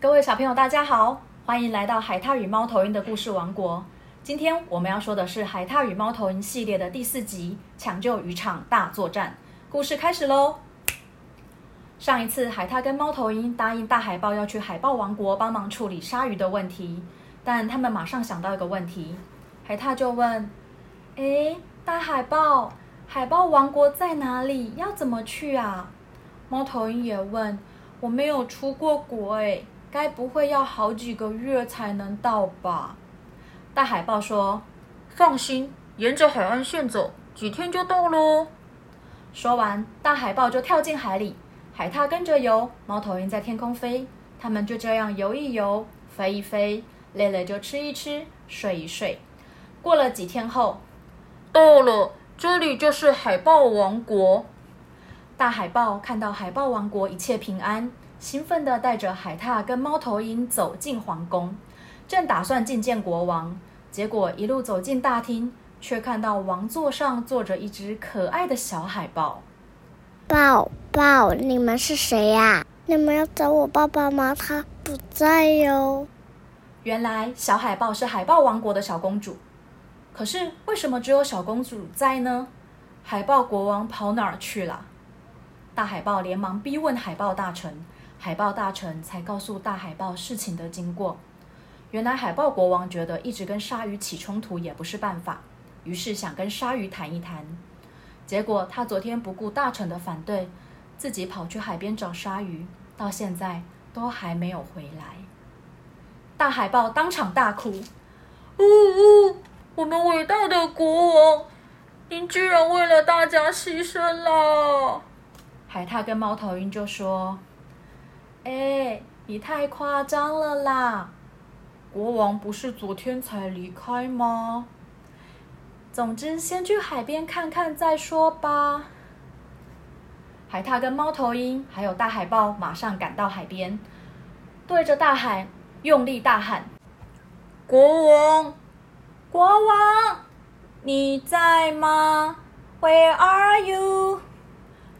各位小朋友，大家好，欢迎来到海獭与猫头鹰的故事王国。今天我们要说的是《海獭与猫头鹰》系列的第四集——抢救渔场大作战。故事开始喽！上一次，海獭跟猫头鹰答应大海豹要去海豹王国帮忙处理鲨鱼的问题，但他们马上想到一个问题，海獭就问：“诶，大海豹，海豹王国在哪里？要怎么去啊？”猫头鹰也问：“我没有出过国，诶，该不会要好几个月才能到吧？”大海豹说：“放心，沿着海岸线走，几天就到喽。”说完，大海豹就跳进海里，海獭跟着游，猫头鹰在天空飞，他们就这样游一游，飞一飞，累了就吃一吃，睡一睡。过了几天后，到了，这里就是海豹王国。大海豹看到海豹王国一切平安，兴奋地带着海獭跟猫头鹰走进皇宫。正打算觐见国王，结果一路走进大厅，却看到王座上坐着一只可爱的小海豹。豹豹，你们是谁呀？你们要找我爸爸吗？他不在哟。原来小海豹是海豹王国的小公主，可是为什么只有小公主在呢？海豹国王跑哪儿去了？大海豹连忙逼问海豹大臣，海豹大臣才告诉大海豹事情的经过。原来海豹国王觉得一直跟鲨鱼起冲突也不是办法，于是想跟鲨鱼谈一谈。结果他昨天不顾大臣的反对，自己跑去海边找鲨鱼，到现在都还没有回来。大海豹当场大哭：“呜呜，我们伟大的国王，您居然为了大家牺牲了！”海獭跟猫头鹰就说：“哎，你太夸张了啦！”国王不是昨天才离开吗？总之，先去海边看看再说吧。海獭跟猫头鹰还有大海豹马上赶到海边，对着大海用力大喊：“国王，国王，你在吗？Where are you？”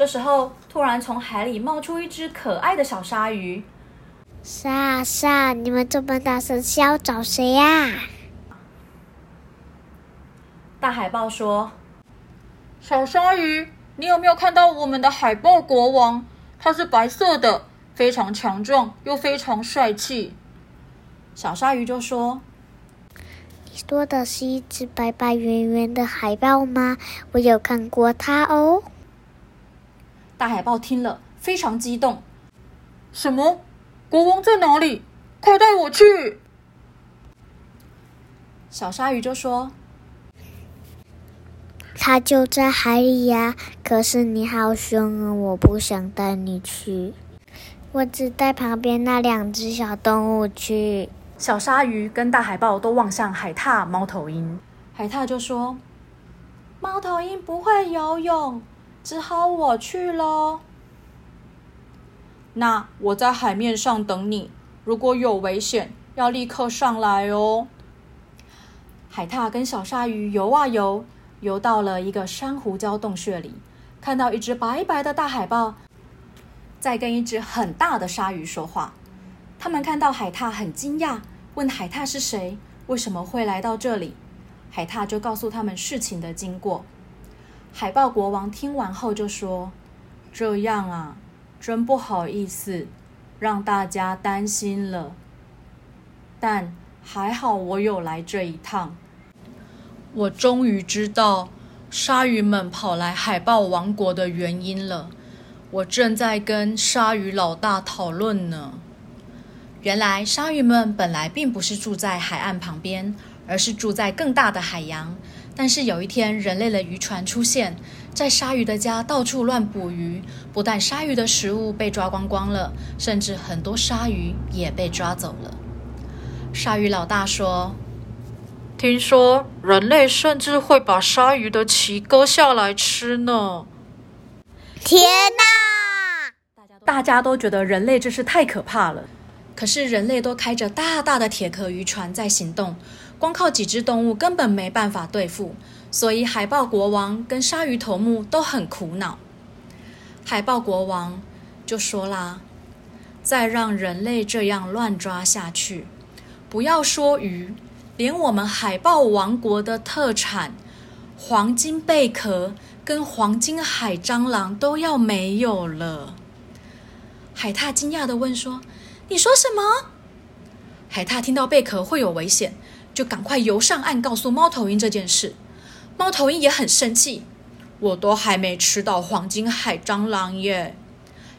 这时候，突然从海里冒出一只可爱的小鲨鱼。啥啥？你们这么大声，是要找谁呀？大海豹说：“小鲨鱼，你有没有看到我们的海豹国王？他是白色的，非常强壮，又非常帅气。”小鲨鱼就说：“你说的是一只白白圆圆的海豹吗？我有看过它哦。”大海豹听了非常激动：“什么？”国王在哪里？快带我去！小鲨鱼就说：“他就在海里呀，可是你好凶啊，我不想带你去，我只带旁边那两只小动物去。”小鲨鱼跟大海豹都望向海獭、猫头鹰，海獭就说：“猫头鹰不会游泳，只好我去喽。”那我在海面上等你，如果有危险，要立刻上来哦。海獭跟小鲨鱼游啊游，游到了一个珊瑚礁洞穴里，看到一只白白的大海豹在跟一只很大的鲨鱼说话。他们看到海獭很惊讶，问海獭是谁，为什么会来到这里？海獭就告诉他们事情的经过。海豹国王听完后就说：“这样啊。”真不好意思，让大家担心了。但还好我有来这一趟，我终于知道鲨鱼们跑来海豹王国的原因了。我正在跟鲨鱼老大讨论呢。原来鲨鱼们本来并不是住在海岸旁边，而是住在更大的海洋。但是有一天，人类的渔船出现，在鲨鱼的家到处乱捕鱼，不但鲨鱼的食物被抓光光了，甚至很多鲨鱼也被抓走了。鲨鱼老大说：“听说人类甚至会把鲨鱼的鳍割下来吃呢！”天哪！大家都觉得人类真是太可怕了。可是人类都开着大大的铁壳渔船在行动。光靠几只动物根本没办法对付，所以海豹国王跟鲨鱼头目都很苦恼。海豹国王就说啦：“再让人类这样乱抓下去。不要说鱼，连我们海豹王国的特产黄金贝壳跟黄金海蟑螂都要没有了。海獭惊讶地问说：“你说什么？”海獭听到贝壳会有危险，就赶快游上岸告诉猫头鹰这件事。猫头鹰也很生气，我都还没吃到黄金海蟑螂耶。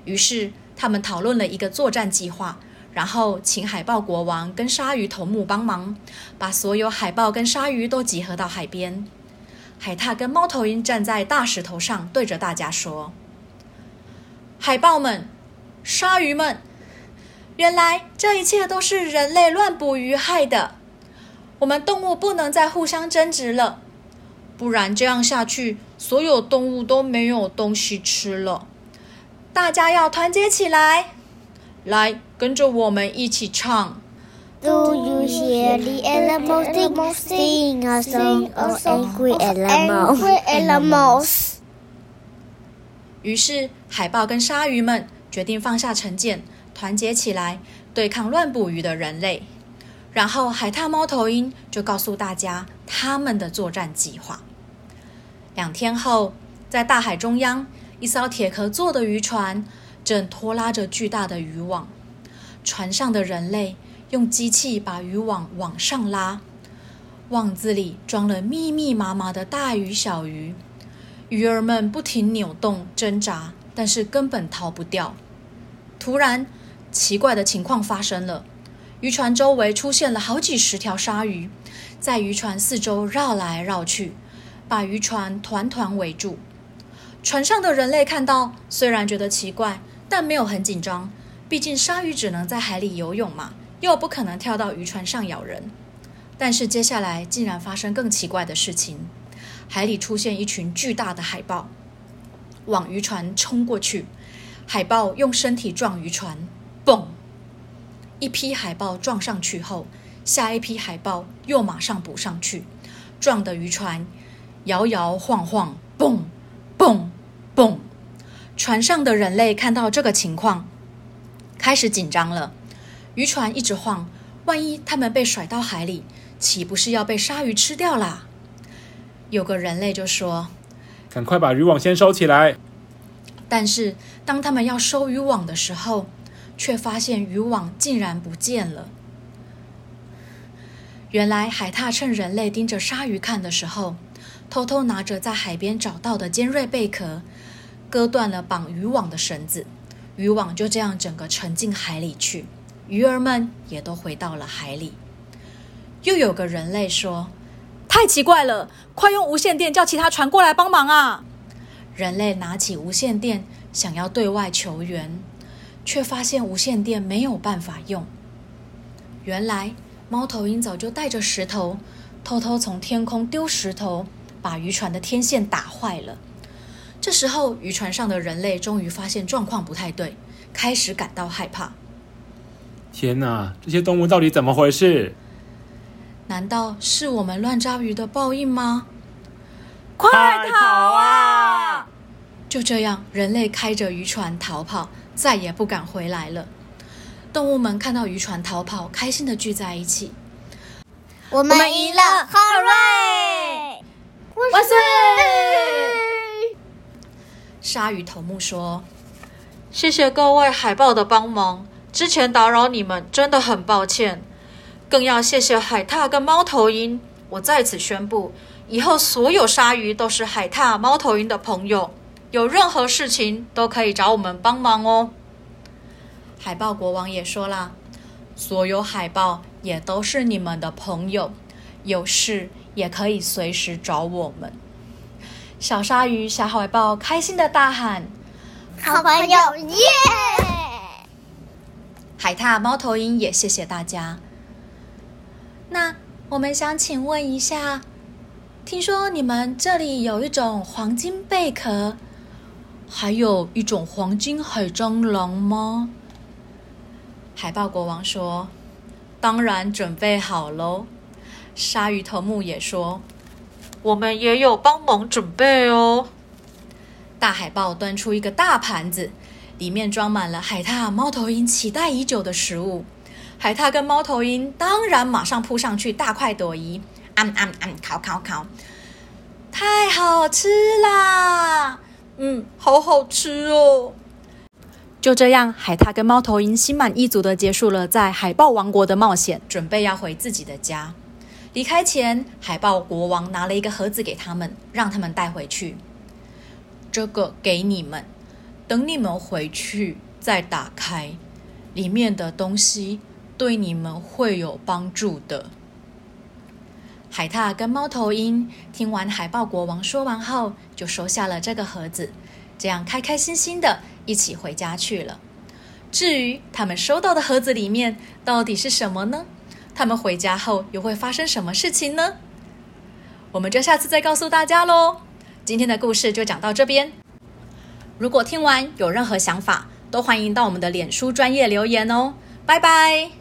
于是他们讨论了一个作战计划。然后请海豹国王跟鲨鱼头目帮忙，把所有海豹跟鲨鱼都集合到海边。海獭跟猫头鹰站在大石头上，对着大家说：“海豹们，鲨鱼们，原来这一切都是人类乱捕鱼害的。我们动物不能再互相争执了，不然这样下去，所有动物都没有东西吃了。大家要团结起来。”来，跟着我们一起唱。Do you hear the animals sing a song of angry animals？于是，海豹跟鲨鱼们决定放下成见，团结起来对抗乱捕鱼的人类。然后，海獭、猫头鹰就告诉大家他们的作战计划。两天后，在大海中央，一艘铁壳做的渔船。正拖拉着巨大的渔网，船上的人类用机器把渔网往上拉，网子里装了密密麻麻的大鱼小鱼，鱼儿们不停扭动挣扎，但是根本逃不掉。突然，奇怪的情况发生了，渔船周围出现了好几十条鲨鱼，在渔船四周绕来绕去，把渔船团团围住。船上的人类看到，虽然觉得奇怪。但没有很紧张，毕竟鲨鱼只能在海里游泳嘛，又不可能跳到渔船上咬人。但是接下来竟然发生更奇怪的事情，海里出现一群巨大的海豹，往渔船冲过去。海豹用身体撞渔船，嘣！一批海豹撞上去后，下一批海豹又马上补上去，撞的渔船摇摇晃晃，嘣嘣嘣。船上的人类看到这个情况，开始紧张了。渔船一直晃，万一他们被甩到海里，岂不是要被鲨鱼吃掉啦？有个人类就说：“赶快把渔网先收起来。”但是当他们要收渔网的时候，却发现渔网竟然不见了。原来海獭趁人类盯着鲨鱼看的时候，偷偷拿着在海边找到的尖锐贝壳。割断了绑渔网的绳子，渔网就这样整个沉进海里去，鱼儿们也都回到了海里。又有个人类说：“太奇怪了，快用无线电叫其他船过来帮忙啊！”人类拿起无线电想要对外求援，却发现无线电没有办法用。原来猫头鹰早就带着石头，偷偷从天空丢石头，把渔船的天线打坏了。这时候，渔船上的人类终于发现状况不太对，开始感到害怕。天哪，这些动物到底怎么回事？难道是我们乱抓鱼的报应吗？快逃啊！就这样，人类开着渔船逃跑，再也不敢回来了。动物们看到渔船逃跑，开心的聚在一起。我们赢了哈瑞万岁！鲨鱼头目说：“谢谢各位海豹的帮忙，之前打扰你们真的很抱歉。更要谢谢海獭跟猫头鹰。我在此宣布，以后所有鲨鱼都是海獭、猫头鹰的朋友，有任何事情都可以找我们帮忙哦。”海豹国王也说啦：“所有海豹也都是你们的朋友，有事也可以随时找我们。”小鲨鱼、小海豹开心的大喊：“好朋友，耶！”海獭、猫头鹰也谢谢大家。那我们想请问一下，听说你们这里有一种黄金贝壳，还有一种黄金海蟑螂吗？海豹国王说：“当然准备好喽。”鲨鱼头目也说。我们也有帮忙准备哦。大海豹端出一个大盘子，里面装满了海獭、猫头鹰期待已久的食物。海獭跟猫头鹰当然马上扑上去，大快朵颐，嗯嗯嗯，烤烤烤，太好吃啦！嗯，好好吃哦。就这样，海獭跟猫头鹰心满意足地结束了在海豹王国的冒险，准备要回自己的家。离开前，海豹国王拿了一个盒子给他们，让他们带回去。这个给你们，等你们回去再打开，里面的东西对你们会有帮助的。海獭跟猫头鹰听完海豹国王说完后，就收下了这个盒子，这样开开心心的。一起回家去了。至于他们收到的盒子里面到底是什么呢？他们回家后又会发生什么事情呢？我们就下次再告诉大家喽。今天的故事就讲到这边。如果听完有任何想法，都欢迎到我们的脸书专业留言哦。拜拜。